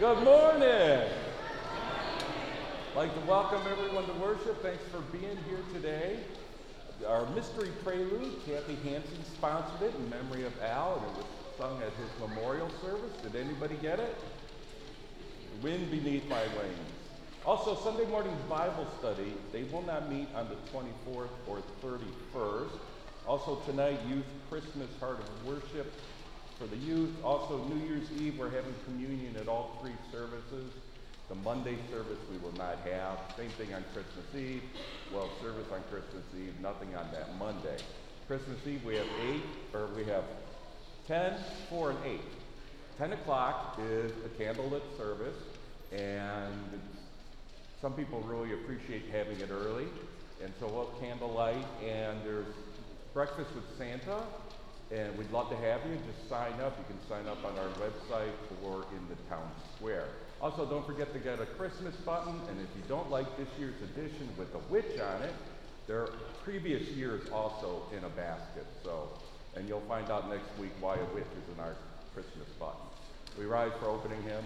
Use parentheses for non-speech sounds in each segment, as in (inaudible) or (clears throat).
Good morning. I'd like to welcome everyone to worship. Thanks for being here today. Our mystery prelude, Kathy Hansen sponsored it in memory of Al, and it was sung at his memorial service. Did anybody get it? Wind beneath my wings. Also, Sunday morning Bible study, they will not meet on the 24th or 31st. Also, tonight, Youth Christmas Heart of Worship for the youth. Also, New Year's Eve, we're having communion at all three services. The Monday service we will not have. Same thing on Christmas Eve. Well, service on Christmas Eve, nothing on that Monday. Christmas Eve, we have 8, or we have 10, 4, and 8. 10 o'clock is a candlelit service, and some people really appreciate having it early. And so we'll have candlelight, and there's breakfast with Santa, and we'd love to have you. Just sign up. You can sign up on our website or in the town square. Also, don't forget to get a Christmas button, and if you don't like this year's edition with a witch on it, there are previous years also in a basket. So, and you'll find out next week why a witch is in our Christmas button. We rise for opening hymn.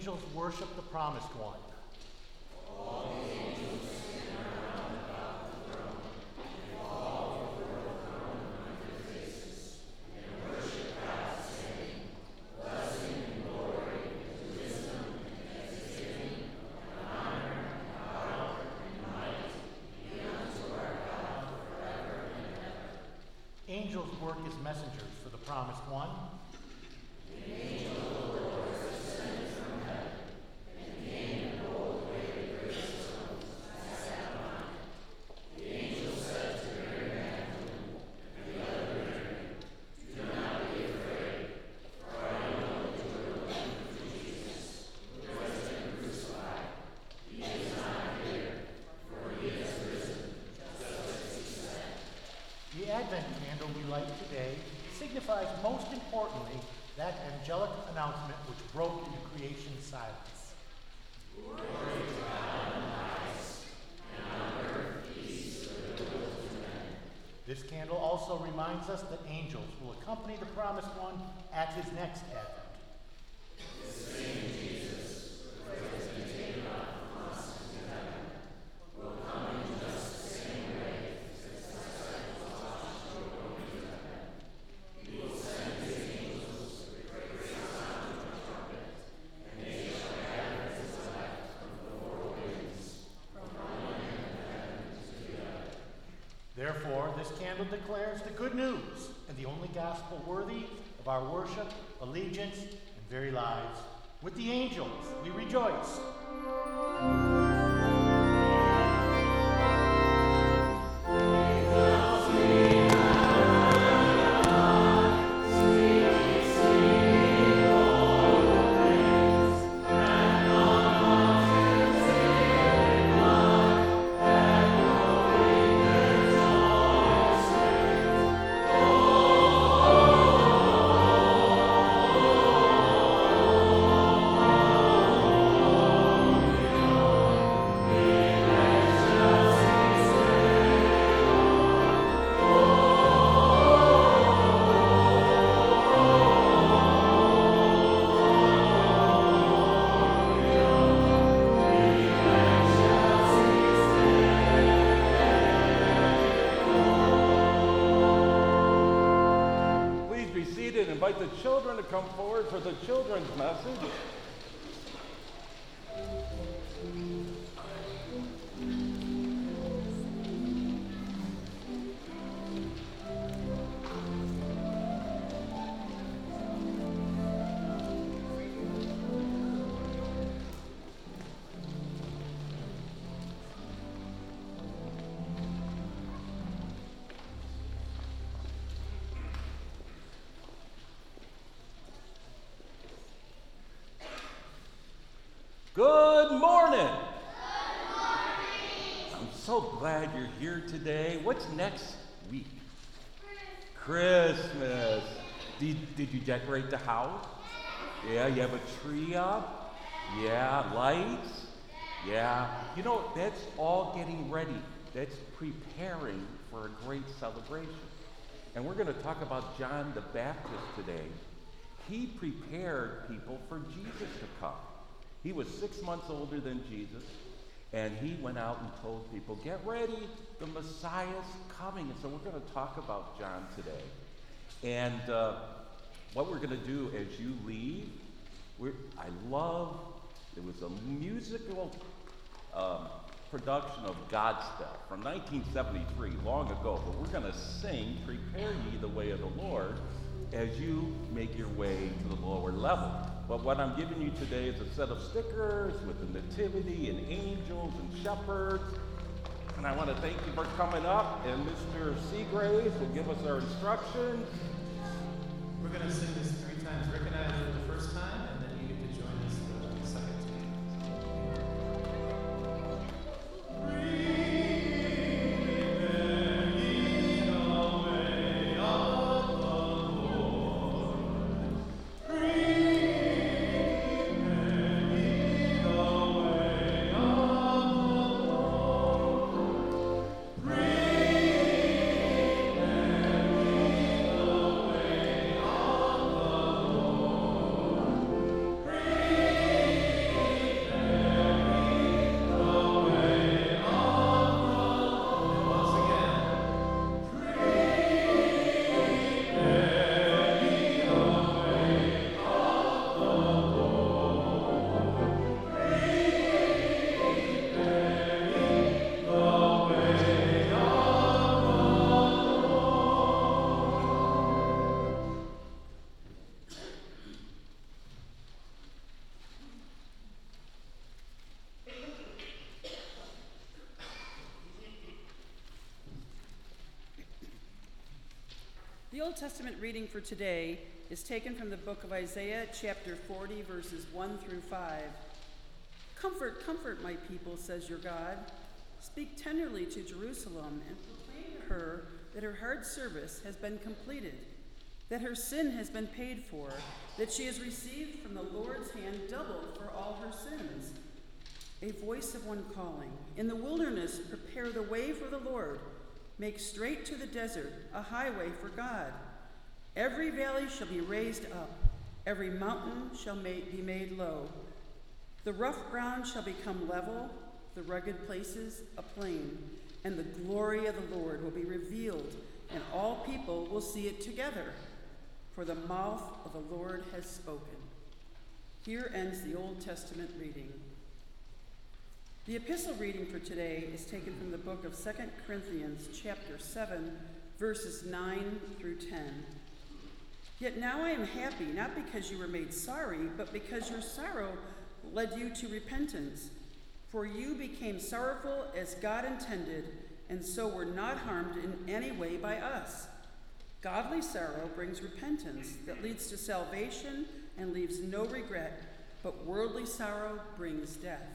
Angels worship the promised one. Angels work as messengers for the promised one. The Advent candle we light today signifies most importantly that angelic announcement which broke into creation's silence. This candle also reminds us that angels will accompany the promised one at his next advent. Declares the good news and the only gospel worthy of our worship, allegiance, and very lives. With the angels, we rejoice. Come forward for the children's message. Good morning. Good morning. I'm so glad you're here today. What's next week? Christmas. Christmas. Did, did you decorate the house? Yeah, you have a tree up? Yeah, lights? Yeah. You know, that's all getting ready. That's preparing for a great celebration. And we're going to talk about John the Baptist today. He prepared people for Jesus to come. He was six months older than Jesus, and he went out and told people, Get ready, the Messiah's coming. And so we're going to talk about John today. And uh, what we're going to do as you leave, I love, it was a musical um, production of Godspell from 1973, long ago, but we're going to sing Prepare Ye the Way of the Lord as you make your way to the lower level. But what I'm giving you today is a set of stickers with the Nativity and angels and shepherds. And I want to thank you for coming up, and Mr. Seagraves will give us our instructions. We're going to sing this three times. Did it the first time, and then you get to join us the second time. Once Old Testament reading for today is taken from the book of Isaiah, chapter 40, verses 1 through 5. Comfort, comfort my people, says your God. Speak tenderly to Jerusalem and proclaim to her that her hard service has been completed, that her sin has been paid for, that she has received from the Lord's hand double for all her sins. A voice of one calling, In the wilderness, prepare the way for the Lord. Make straight to the desert a highway for God. Every valley shall be raised up, every mountain shall be made low. The rough ground shall become level, the rugged places a plain, and the glory of the Lord will be revealed, and all people will see it together. For the mouth of the Lord has spoken. Here ends the Old Testament reading. The epistle reading for today is taken from the book of 2 Corinthians, chapter 7, verses 9 through 10. Yet now I am happy, not because you were made sorry, but because your sorrow led you to repentance. For you became sorrowful as God intended, and so were not harmed in any way by us. Godly sorrow brings repentance that leads to salvation and leaves no regret, but worldly sorrow brings death.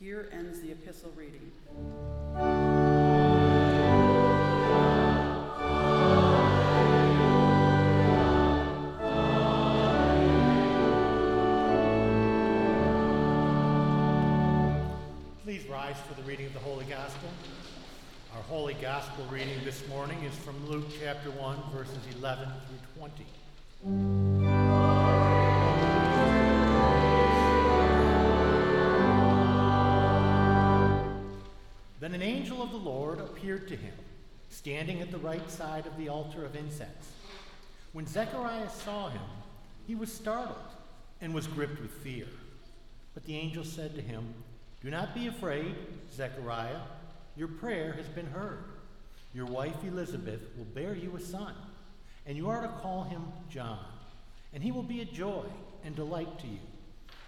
Here ends the epistle reading. Please rise for the reading of the Holy Gospel. Our Holy Gospel reading this morning is from Luke chapter 1, verses 11 through 20. Angel of the Lord appeared to him, standing at the right side of the altar of incense. When Zechariah saw him, he was startled and was gripped with fear. But the angel said to him, Do not be afraid, Zechariah. Your prayer has been heard. Your wife Elizabeth will bear you a son, and you are to call him John. And he will be a joy and delight to you,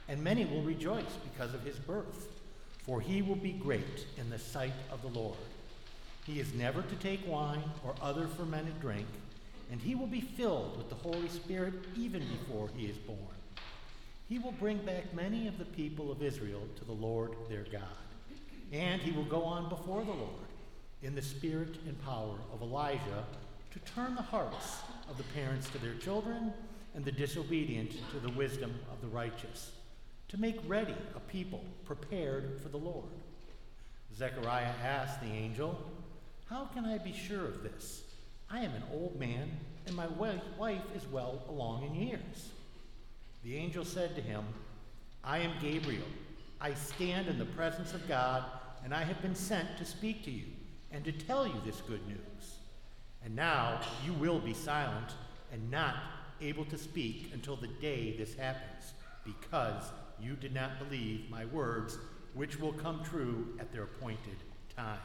and many will rejoice because of his birth, for he will be great in the sight of the Lord. He is never to take wine or other fermented drink, and he will be filled with the Holy Spirit even before he is born. He will bring back many of the people of Israel to the Lord their God. And he will go on before the Lord in the spirit and power of Elijah to turn the hearts of the parents to their children and the disobedient to the wisdom of the righteous, to make ready a people prepared for the Lord. Zechariah asked the angel, How can I be sure of this? I am an old man, and my wife is well along in years. The angel said to him, I am Gabriel. I stand in the presence of God, and I have been sent to speak to you and to tell you this good news. And now you will be silent and not able to speak until the day this happens, because you did not believe my words, which will come true at their appointed time.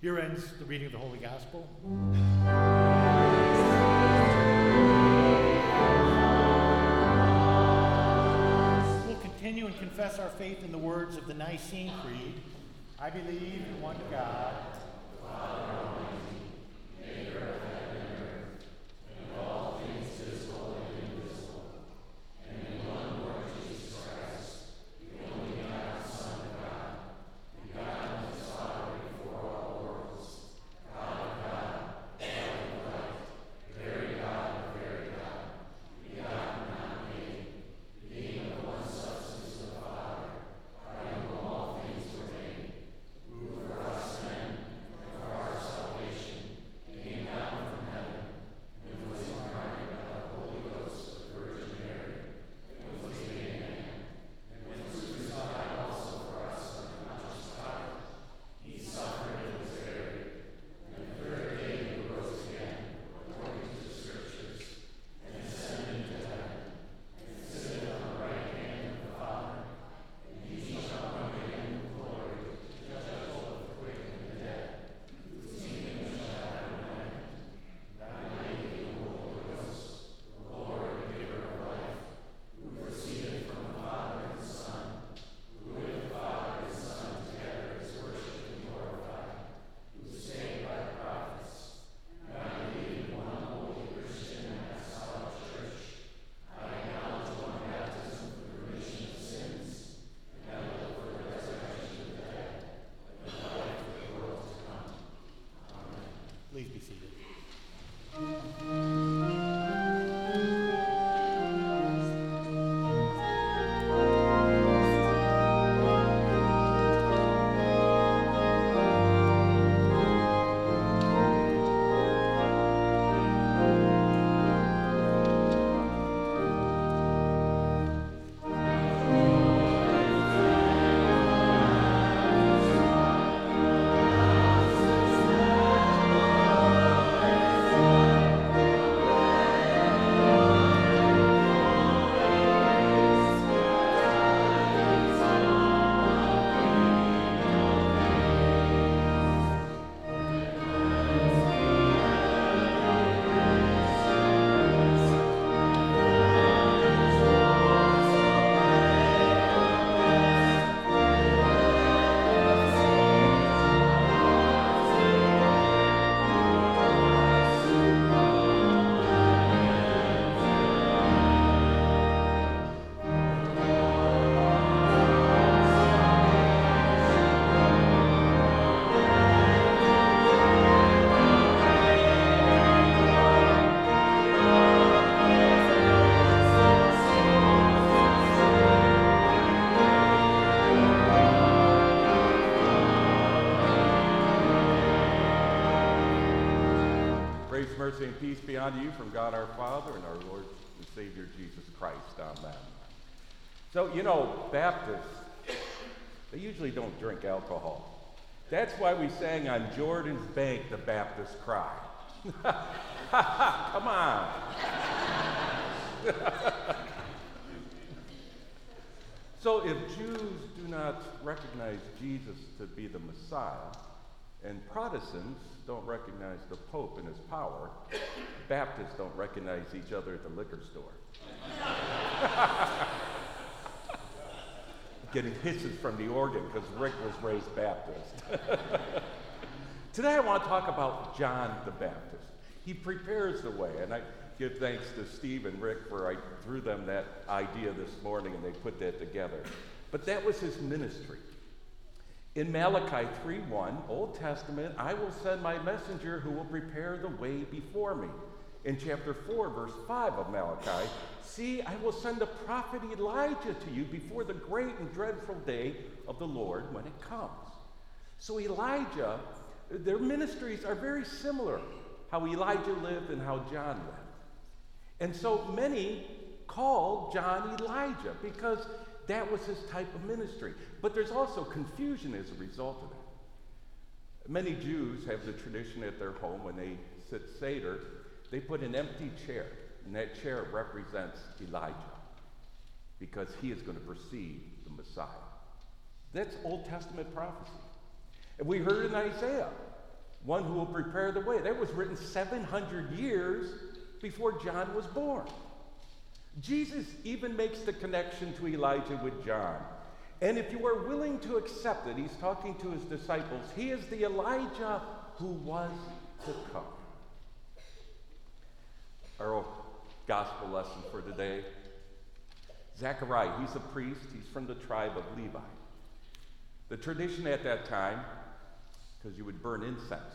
Here ends the reading of the Holy Gospel. We'll continue and confess our faith in the words of the Nicene Creed. I believe in one God, mercy and peace be unto you from God our Father and our Lord and Savior Jesus Christ. Amen. So, you know, Baptists, they usually don't drink alcohol. That's why we sang on Jordan's Bank the Baptist cry. (laughs) Come on. (laughs) so, if Jews do not recognize Jesus to be the Messiah, and Protestants don't recognize the Pope and his power, Baptists don't recognize each other at the liquor store. (laughs) Getting hisses from the organ because Rick was raised Baptist. (laughs) Today I want to talk about John the Baptist. He prepares the way, and I give thanks to Steve and Rick for I threw them that idea this morning and they put that together. But that was his ministry. In Malachi 3:1, Old Testament, I will send my messenger who will prepare the way before me. In chapter 4, verse 5 of Malachi, see, I will send the prophet Elijah to you before the great and dreadful day of the Lord when it comes. So Elijah, their ministries are very similar, how Elijah lived and how John lived. And so many called John Elijah because that was his type of ministry. But there's also confusion as a result of that. Many Jews have the tradition at their home when they sit Seder, they put an empty chair, and that chair represents Elijah because he is going to precede the Messiah. That's Old Testament prophecy. And we heard in Isaiah, one who will prepare the way. That was written 700 years before John was born. Jesus even makes the connection to Elijah with John. And if you are willing to accept it, he's talking to his disciples. He is the Elijah who was to come. Our gospel lesson for today Zechariah, he's a priest, he's from the tribe of Levi. The tradition at that time, because you would burn incense,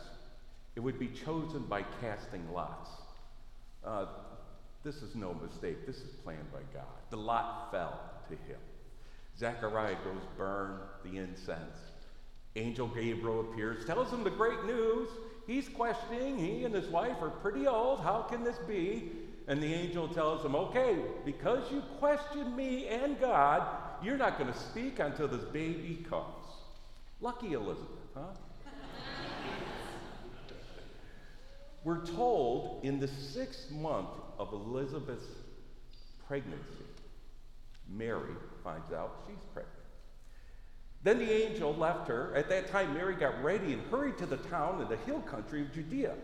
it would be chosen by casting lots. Uh, this is no mistake. This is planned by God. The lot fell to him. Zechariah goes burn the incense. Angel Gabriel appears, tells him the great news. He's questioning. He and his wife are pretty old. How can this be? And the angel tells him, Okay, because you question me and God, you're not going to speak until this baby comes. Lucky Elizabeth, huh? (laughs) We're told in the sixth month of Elizabeth's pregnancy, Mary finds out she's pregnant. Then the angel left her. At that time, Mary got ready and hurried to the town in the hill country of Judea,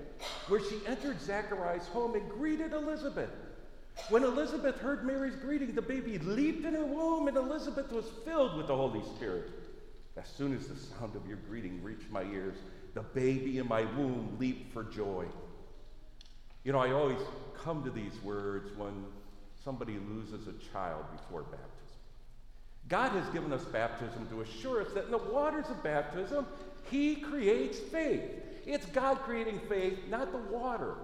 where she entered Zechariah's home and greeted Elizabeth. When Elizabeth heard Mary's greeting, the baby leaped in her womb, and Elizabeth was filled with the Holy Spirit. As soon as the sound of your greeting reached my ears, the baby in my womb leaped for joy. You know, I always come to these words when somebody loses a child before baptism. God has given us baptism to assure us that in the waters of baptism, He creates faith. It's God creating faith, not the water.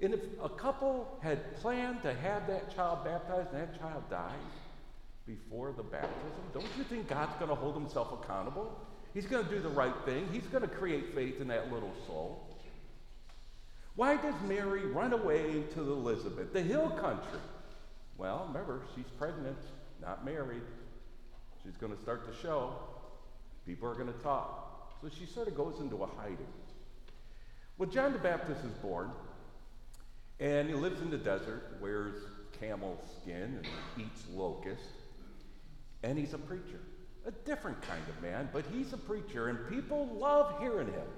And if a couple had planned to have that child baptized and that child dies before the baptism, don't you think God's going to hold himself accountable? He's going to do the right thing. He's going to create faith in that little soul. Why does Mary run away to Elizabeth, the hill country? Well, remember, she's pregnant, not married. She's going to start to show. People are going to talk. So she sort of goes into a hiding. Well, John the Baptist is born, and he lives in the desert, wears camel skin, and eats locusts. And he's a preacher, a different kind of man, but he's a preacher, and people love hearing him.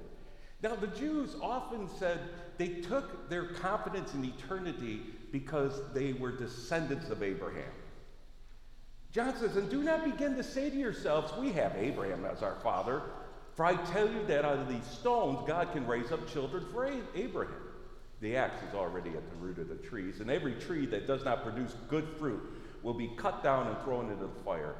Now, the Jews often said they took their confidence in eternity because they were descendants of Abraham. John says, And do not begin to say to yourselves, We have Abraham as our father. For I tell you that out of these stones, God can raise up children for Abraham. The axe is already at the root of the trees, and every tree that does not produce good fruit will be cut down and thrown into the fire.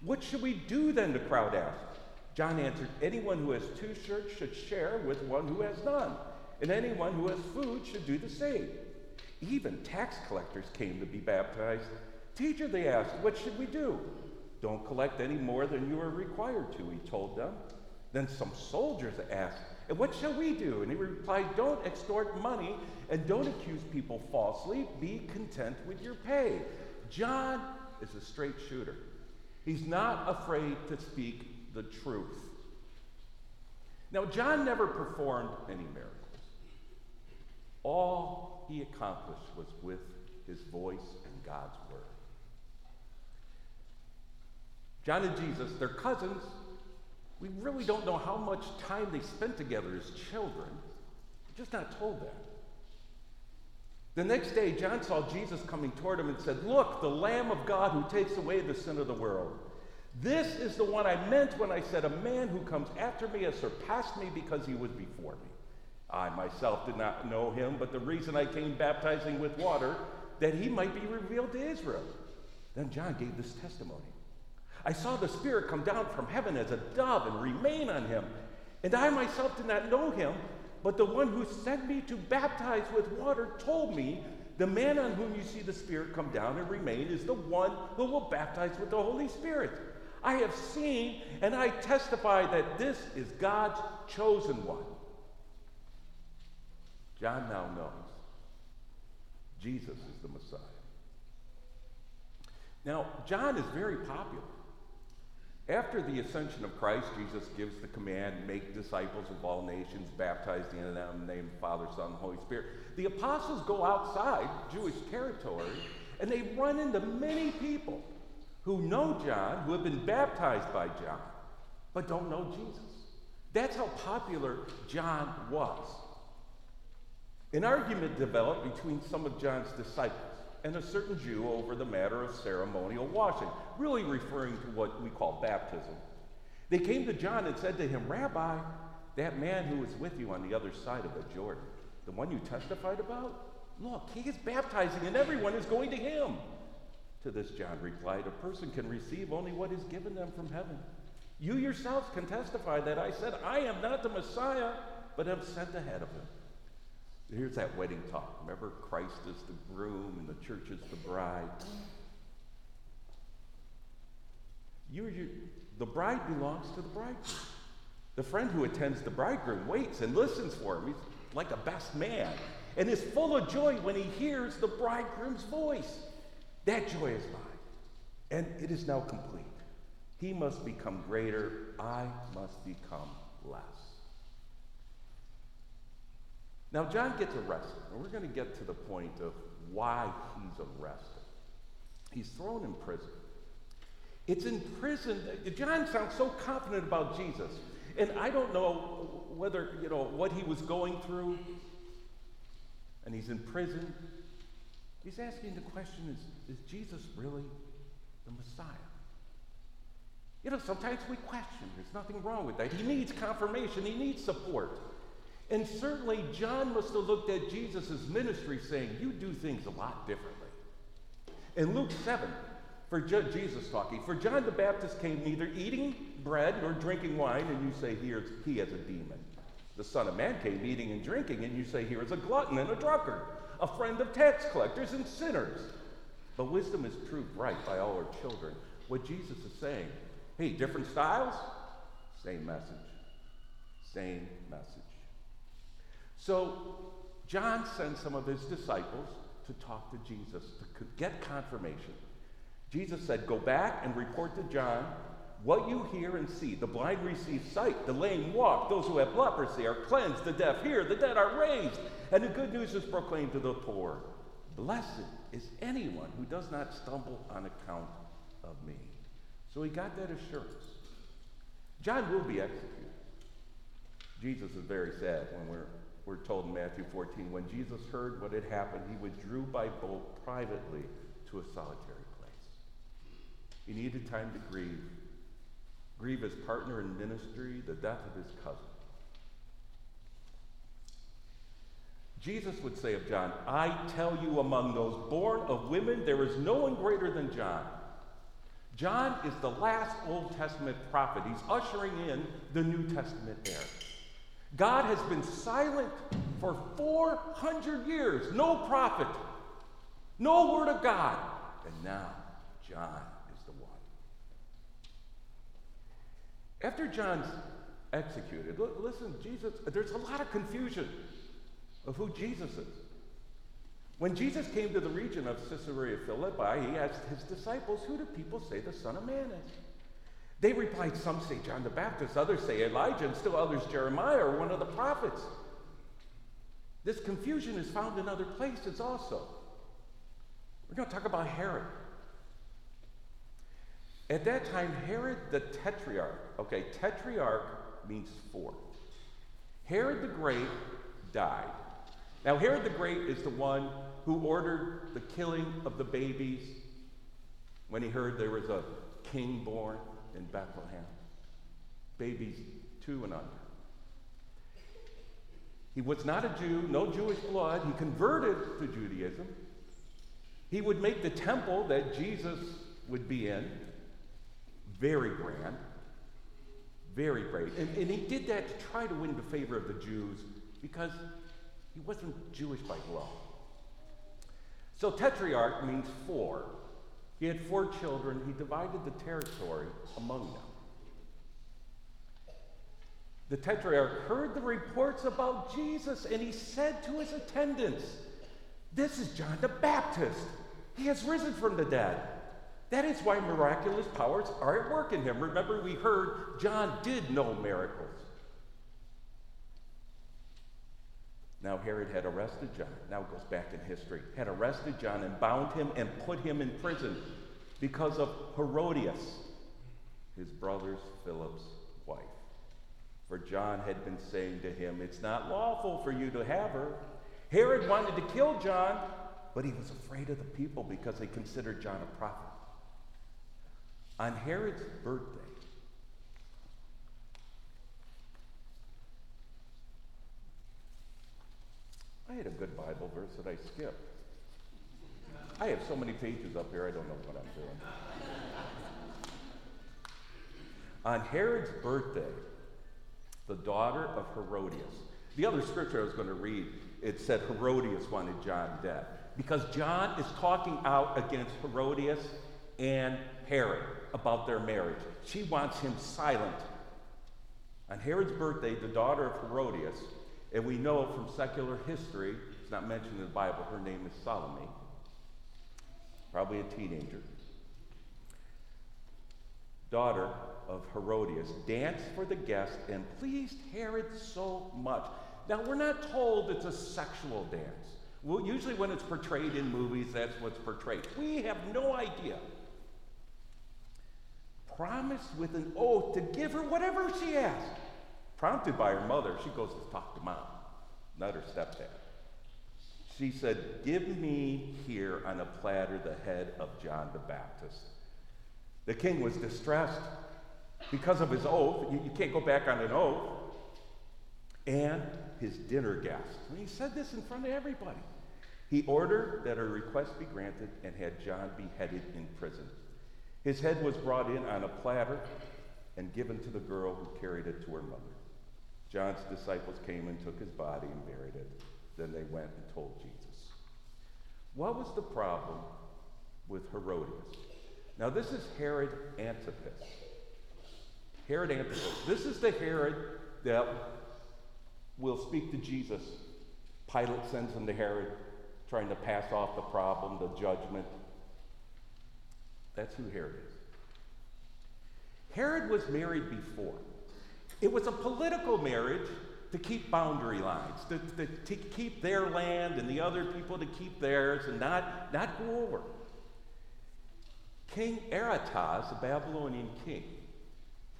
What should we do then? The crowd asked. John answered, Anyone who has two shirts should share with one who has none, and anyone who has food should do the same. Even tax collectors came to be baptized. Teacher, they asked, What should we do? Don't collect any more than you are required to, he told them. Then some soldiers asked, And what shall we do? And he replied, Don't extort money and don't accuse people falsely. Be content with your pay. John is a straight shooter. He's not afraid to speak the truth. Now, John never performed any miracles. All he accomplished was with his voice and God's word. John and Jesus, they're cousins. We really don't know how much time they spent together as children. We're just not told that. The next day, John saw Jesus coming toward him and said, Look, the Lamb of God who takes away the sin of the world. This is the one I meant when I said, A man who comes after me has surpassed me because he was before me. I myself did not know him, but the reason I came baptizing with water, that he might be revealed to Israel. Then John gave this testimony. I saw the Spirit come down from heaven as a dove and remain on him. And I myself did not know him, but the one who sent me to baptize with water told me, The man on whom you see the Spirit come down and remain is the one who will baptize with the Holy Spirit. I have seen and I testify that this is God's chosen one. John now knows Jesus is the Messiah. Now, John is very popular. After the ascension of Christ, Jesus gives the command make disciples of all nations, baptizing in the name of the Father, Son, and Holy Spirit. The apostles go outside Jewish territory and they run into many people who know John, who have been baptized by John, but don't know Jesus. That's how popular John was. An argument developed between some of John's disciples and a certain Jew over the matter of ceremonial washing, really referring to what we call baptism. They came to John and said to him, Rabbi, that man who was with you on the other side of the Jordan, the one you testified about, look, he is baptizing and everyone is going to him. To this, John replied, A person can receive only what is given them from heaven. You yourselves can testify that I said, I am not the Messiah, but am sent ahead of him. Here's that wedding talk. Remember, Christ is the groom and the church is the bride. You, you, the bride belongs to the bridegroom. The friend who attends the bridegroom waits and listens for him. He's like a best man and is full of joy when he hears the bridegroom's voice. That joy is mine, and it is now complete. He must become greater, I must become less. Now, John gets arrested, and we're going to get to the point of why he's arrested. He's thrown in prison. It's in prison. John sounds so confident about Jesus. And I don't know whether, you know, what he was going through. And he's in prison. He's asking the question is, is Jesus really the Messiah? You know, sometimes we question. There's nothing wrong with that. He needs confirmation, he needs support. And certainly, John must have looked at Jesus' ministry saying, You do things a lot differently. In Luke 7, for Jesus talking, for John the Baptist came neither eating bread nor drinking wine, and you say, Here he has a demon. The Son of Man came eating and drinking, and you say, Here is a glutton and a drunkard, a friend of tax collectors and sinners. But wisdom is proved right by all her children. What Jesus is saying, hey, different styles, same message. Same message. So John sends some of his disciples to talk to Jesus to get confirmation. Jesus said, Go back and report to John what you hear and see. The blind receive sight, the lame walk, those who have leprosy are cleansed, the deaf hear, the dead are raised, and the good news is proclaimed to the poor. Blessed is anyone who does not stumble on account of me. So he got that assurance. John will be executed. Jesus is very sad when we're we're told in Matthew 14, when Jesus heard what had happened, he withdrew by boat privately to a solitary place. He needed time to grieve. Grieve his partner in ministry, the death of his cousin. Jesus would say of John, I tell you, among those born of women, there is no one greater than John. John is the last Old Testament prophet. He's ushering in the New Testament era. God has been silent for 400 years. No prophet, no word of God. And now, John is the one. After John's executed. Listen, Jesus, there's a lot of confusion of who Jesus is. When Jesus came to the region of Caesarea Philippi, he asked his disciples, Who do people say the Son of Man is? They replied, Some say John the Baptist, others say Elijah, and still others Jeremiah or one of the prophets. This confusion is found in other places also. We're going to talk about Herod. At that time, Herod the Tetrarch, okay, Tetrarch means four. Herod the Great died. Now, Herod the Great is the one who ordered the killing of the babies when he heard there was a king born in Bethlehem. Babies two and under. He was not a Jew, no Jewish blood. He converted to Judaism. He would make the temple that Jesus would be in very grand, very great. And, and he did that to try to win the favor of the Jews because he wasn't Jewish by blood. So tetrarch means four. He had four children. He divided the territory among them. The tetrarch heard the reports about Jesus and he said to his attendants, This is John the Baptist. He has risen from the dead. That is why miraculous powers are at work in him. Remember, we heard John did no miracles. Now, Herod had arrested John. Now it goes back in history. Had arrested John and bound him and put him in prison because of Herodias, his brother Philip's wife. For John had been saying to him, It's not lawful for you to have her. Herod wanted to kill John, but he was afraid of the people because they considered John a prophet. On Herod's birthday, I had a good Bible verse that I skipped. I have so many pages up here, I don't know what I'm doing. On Herod's birthday, the daughter of Herodias, the other scripture I was going to read, it said Herodias wanted John dead. Because John is talking out against Herodias and Herod about their marriage. She wants him silent. On Herod's birthday, the daughter of Herodias, and we know from secular history, it's not mentioned in the Bible, her name is Salome, probably a teenager. Daughter of Herodias danced for the guests and pleased Herod so much. Now, we're not told it's a sexual dance. Well, usually, when it's portrayed in movies, that's what's portrayed. We have no idea. Promised with an oath to give her whatever she asked. Prompted by her mother, she goes to talk to mom, not her stepdad. She said, Give me here on a platter the head of John the Baptist. The king was distressed because of his oath. You, you can't go back on an oath. And his dinner guests. And he said this in front of everybody. He ordered that her request be granted and had John beheaded in prison. His head was brought in on a platter and given to the girl who carried it to her mother. John's disciples came and took his body and buried it. Then they went and told Jesus. What was the problem with Herodias? Now, this is Herod Antipas. Herod Antipas. This is the Herod that will speak to Jesus. Pilate sends him to Herod, trying to pass off the problem, the judgment. That's who Herod is. Herod was married before. It was a political marriage to keep boundary lines, to, to, to, keep their land and the other people to keep theirs and not, not go over. King Aretas, the Babylonian king,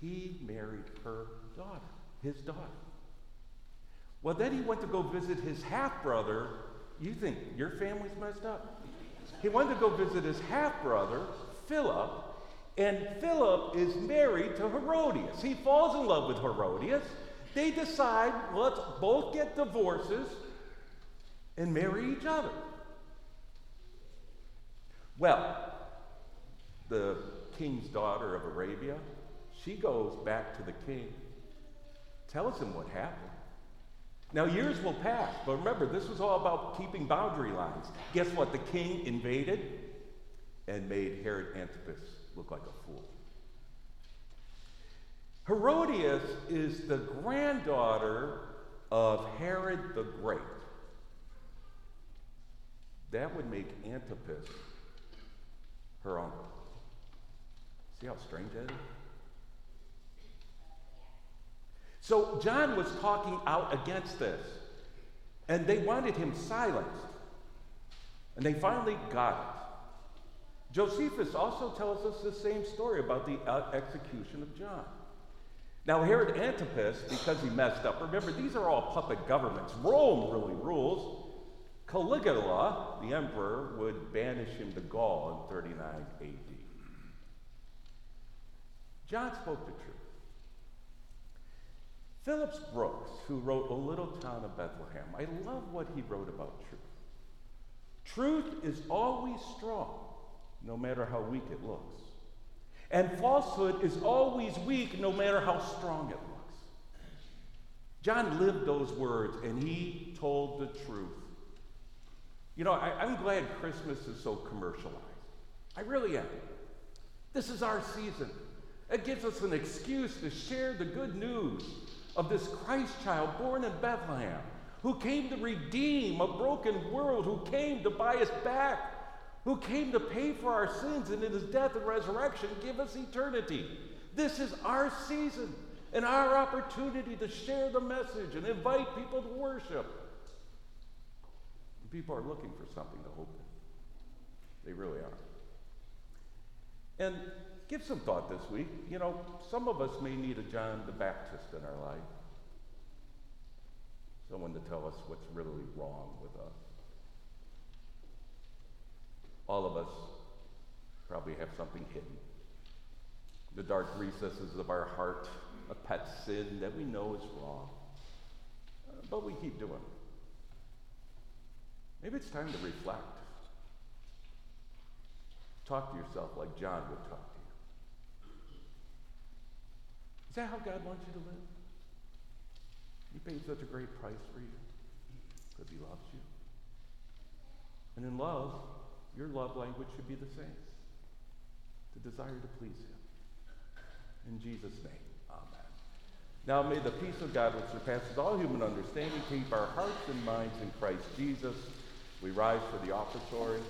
he married her daughter, his daughter. Well, then he went to go visit his half brother. You think your family's messed up? He went to go visit his half brother, Philip, and Philip is married to Herodias. He falls in love with Herodias. They decide, let's both get divorces and marry each other. Well, the king's daughter of Arabia, she goes back to the king, tells him what happened. Now, years will pass, but remember, this was all about keeping boundary lines. Guess what? The king invaded and made Herod Antipas look like a fool. Herodias is the granddaughter of Herod the Great. That would make Antipas her uncle. See how strange that is? So John was talking out against this, and they wanted him silenced. And they finally got it. Josephus also tells us the same story about the execution of John. Now, Herod Antipas, because he messed up, remember, these are all puppet governments. Rome really rules. Caligula, the emperor, would banish him to Gaul in 39 AD. John spoke the truth. Phillips Brooks, who wrote A Little Town of Bethlehem, I love what he wrote about truth. Truth is always strong, no matter how weak it looks. And falsehood is always weak, no matter how strong it looks. John lived those words, and he told the truth. You know, I, am glad Christmas is so commercialized. I really am. This is our season. It gives us an excuse to share the good news of this Christ child born in Bethlehem, who came to redeem a broken world, who came to buy us back, who came to pay for our sins, and in his death and resurrection give us eternity. This is our season and our opportunity to share the message and invite people to worship. People are looking for something to hope in. They really are. And give some thought this week. You know, some of us may need a John the Baptist in our life. Someone to tell us what's really wrong with us. All of us probably have something hidden. The dark recesses of our heart, a pet sin that we know is wrong. But we keep doing it. Maybe it's time to reflect. Talk to yourself like John would talk to you. Is that how God wants you to live? He paid such a great price for you because he loves you. And in love, your love language should be the same the desire to please him. In Jesus' name, amen. Now may the peace of God, which surpasses all human understanding, keep our hearts and minds in Christ Jesus. We rise for the offertory.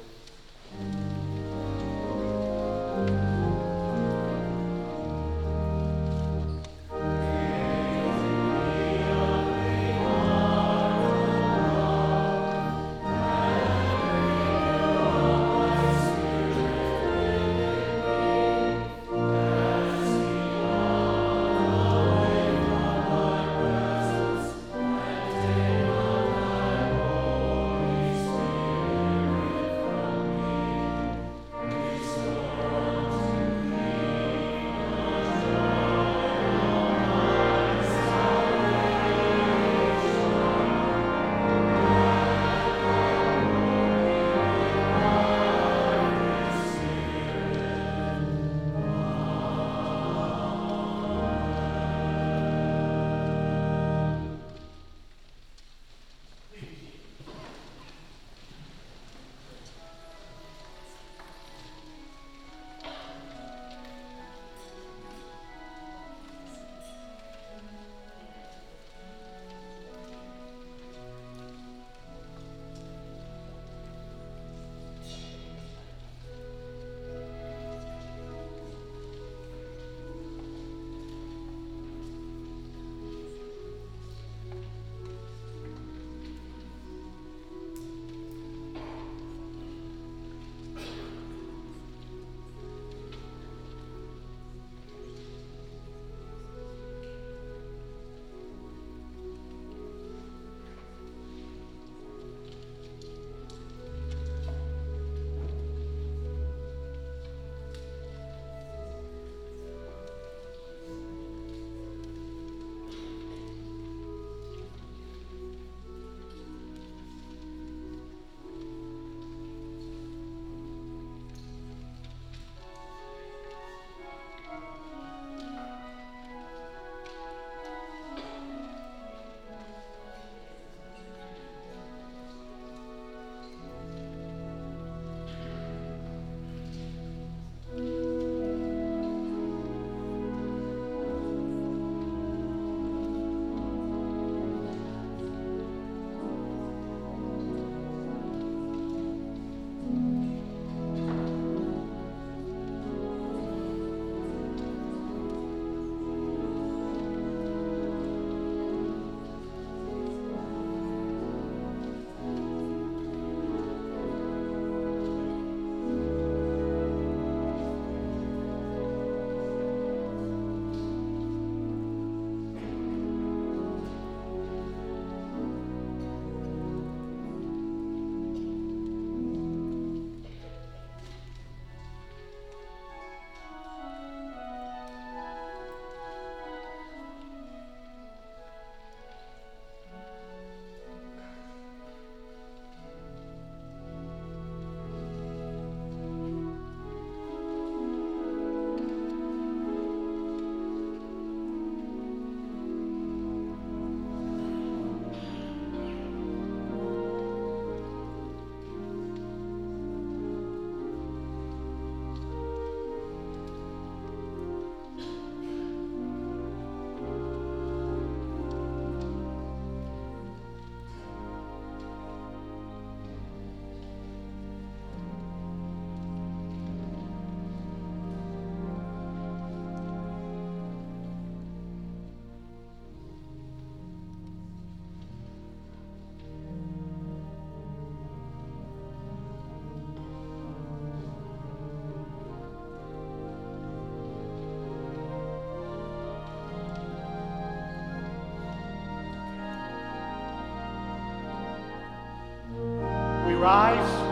Rise?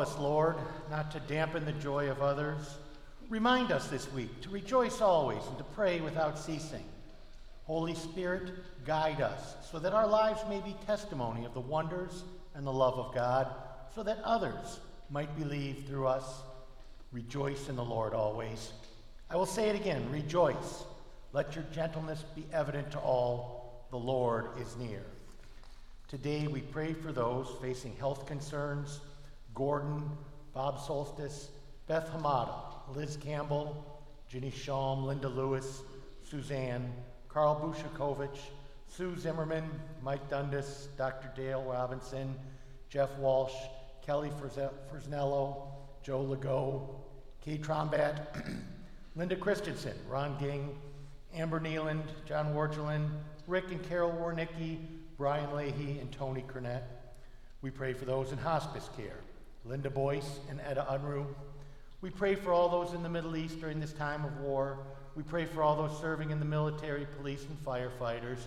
Us, Lord, not to dampen the joy of others. Remind us this week to rejoice always and to pray without ceasing. Holy Spirit, guide us so that our lives may be testimony of the wonders and the love of God, so that others might believe through us. Rejoice in the Lord always. I will say it again rejoice. Let your gentleness be evident to all. The Lord is near. Today we pray for those facing health concerns Gordon, Bob Solstice, Beth Hamada, Liz Campbell, Ginny Shalom, Linda Lewis, Suzanne, Carl Bushakovich, Sue Zimmerman, Mike Dundas, Dr. Dale Robinson, Jeff Walsh, Kelly Fresnello, Joe Legault, Kay Trombat, (clears throat) Linda Christensen, Ron Ging, Amber Nealand, John Wargelin, Rick and Carol Warnicki, Brian Leahy, and Tony Cornett. We pray for those in hospice care, Linda Boyce and Etta Unruh. We pray for all those in the Middle East during this time of war. We pray for all those serving in the military, police, and firefighters,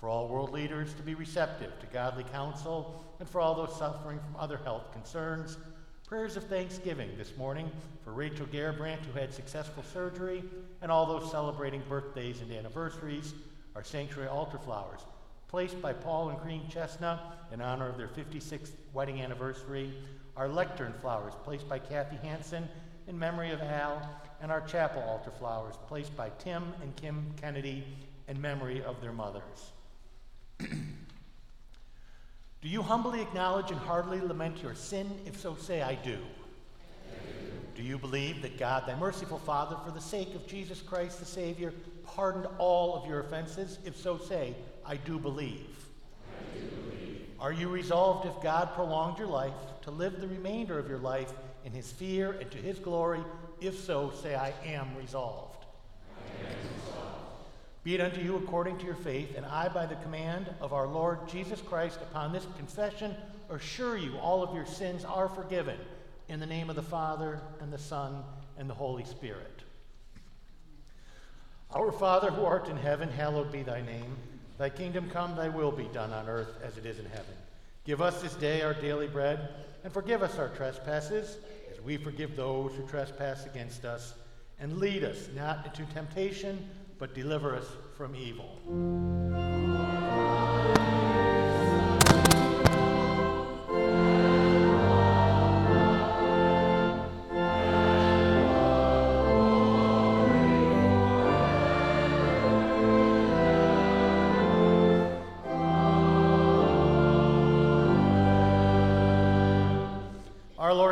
for all world leaders to be receptive to godly counsel, and for all those suffering from other health concerns. Prayers of thanksgiving this morning for Rachel Garabrandt, who had successful surgery, and all those celebrating birthdays and anniversaries. Our sanctuary altar flowers placed by Paul and Green Chestnut in honor of their 56th wedding anniversary, our lectern flowers placed by Kathy Hansen in memory of Al, and our chapel altar flowers placed by Tim and Kim Kennedy in memory of their mothers. (clears throat) Do you humbly acknowledge and heartily lament your sin? If so, say, I do. Do you believe that God, thy merciful Father, for the sake of Jesus Christ the Savior, pardoned all of your offenses? If so, say, I do believe. I do believe. Are you resolved, if God prolonged your life, to live the remainder of your life in his fear and to his glory? If so, say, I am resolved. Be it unto you according to your faith, and I, by the command of our Lord Jesus Christ, upon this confession, assure you all of your sins are forgiven. In the name of the Father, and the Son, and the Holy Spirit. Our Father who art in heaven, hallowed be thy name. Thy kingdom come, thy will be done on earth as it is in heaven. Give us this day our daily bread, and forgive us our trespasses, as we forgive those who trespass against us. And lead us not into temptation, but deliver us from evil.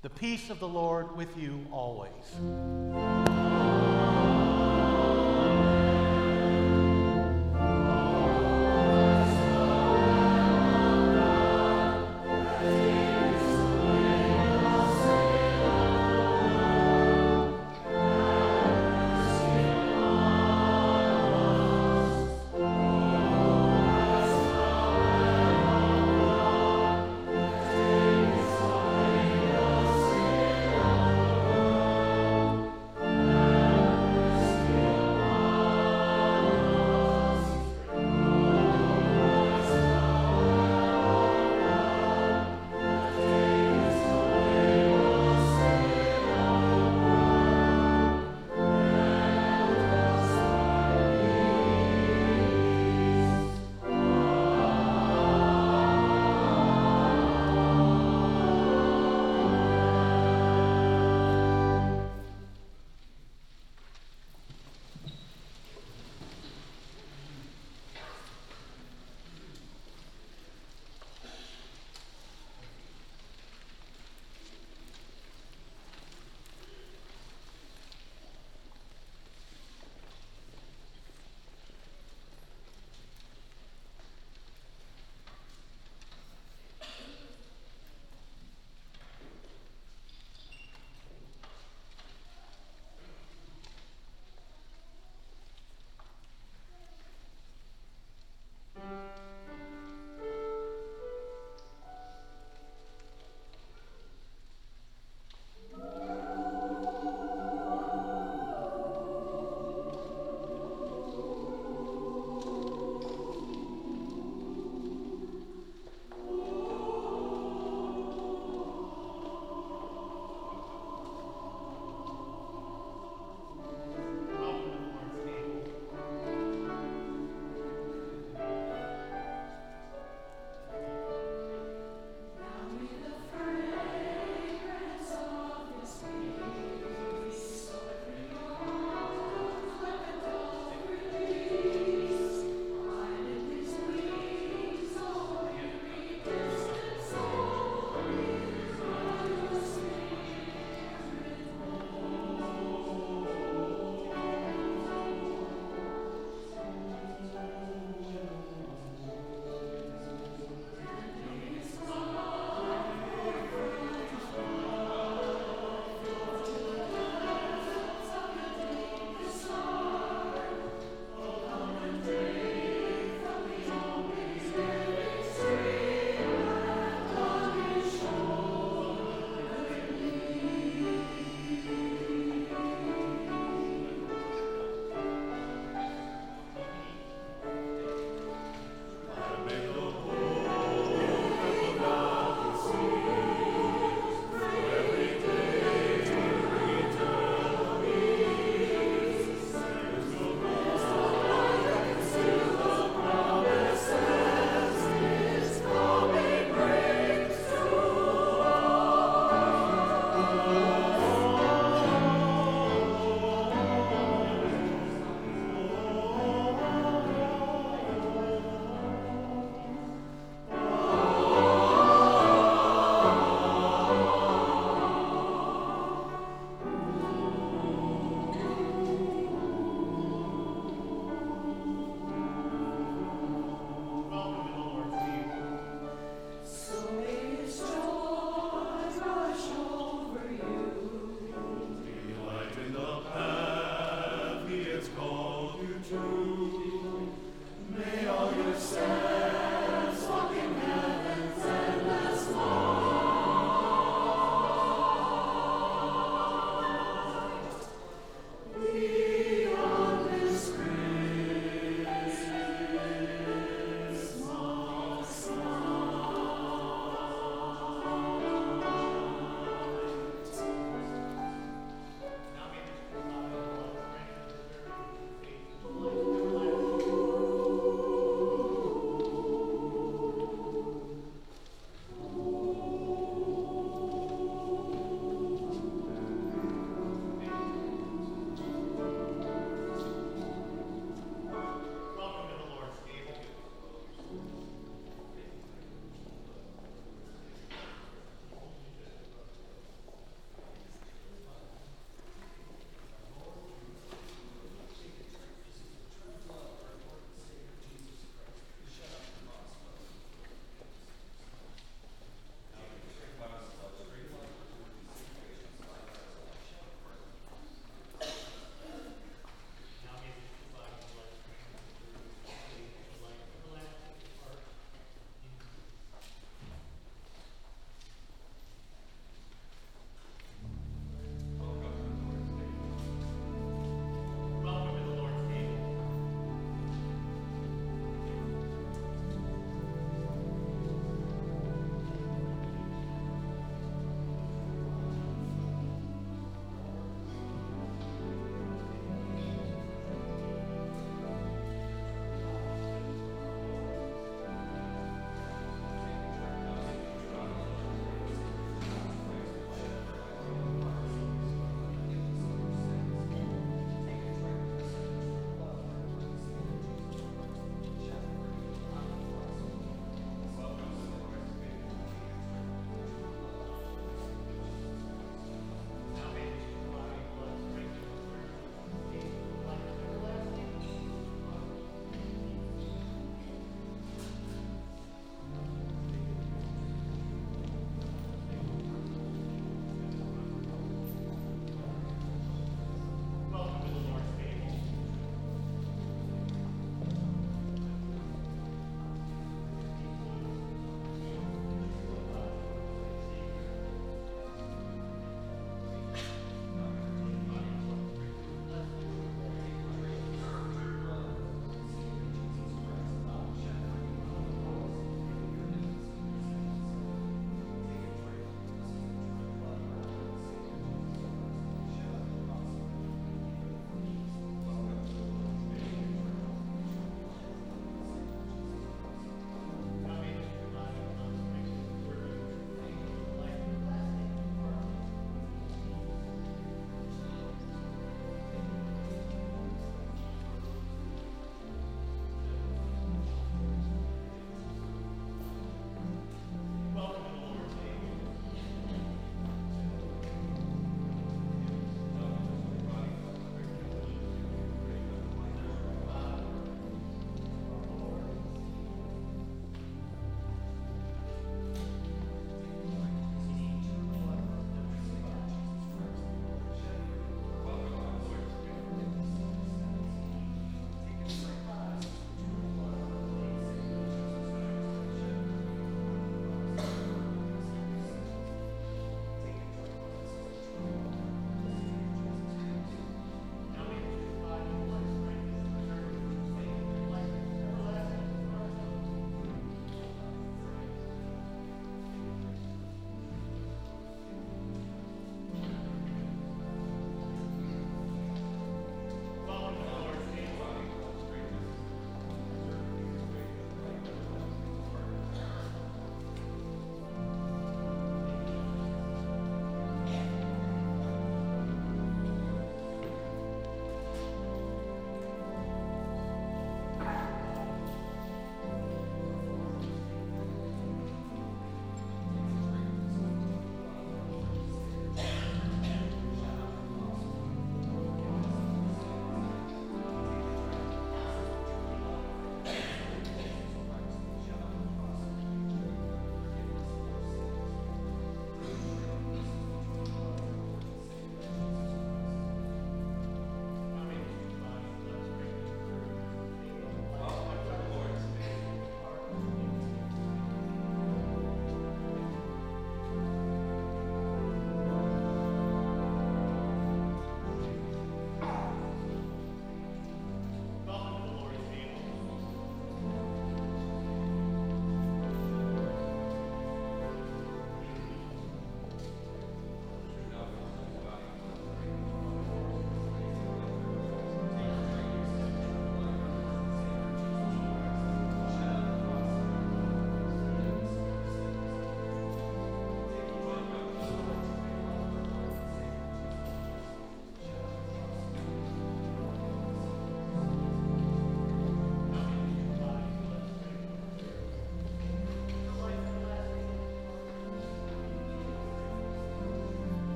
The peace of the Lord with you always.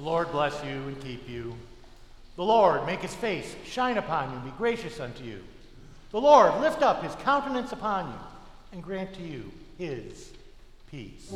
The Lord bless you and keep you. The Lord make his face shine upon you and be gracious unto you. The Lord lift up his countenance upon you and grant to you his peace.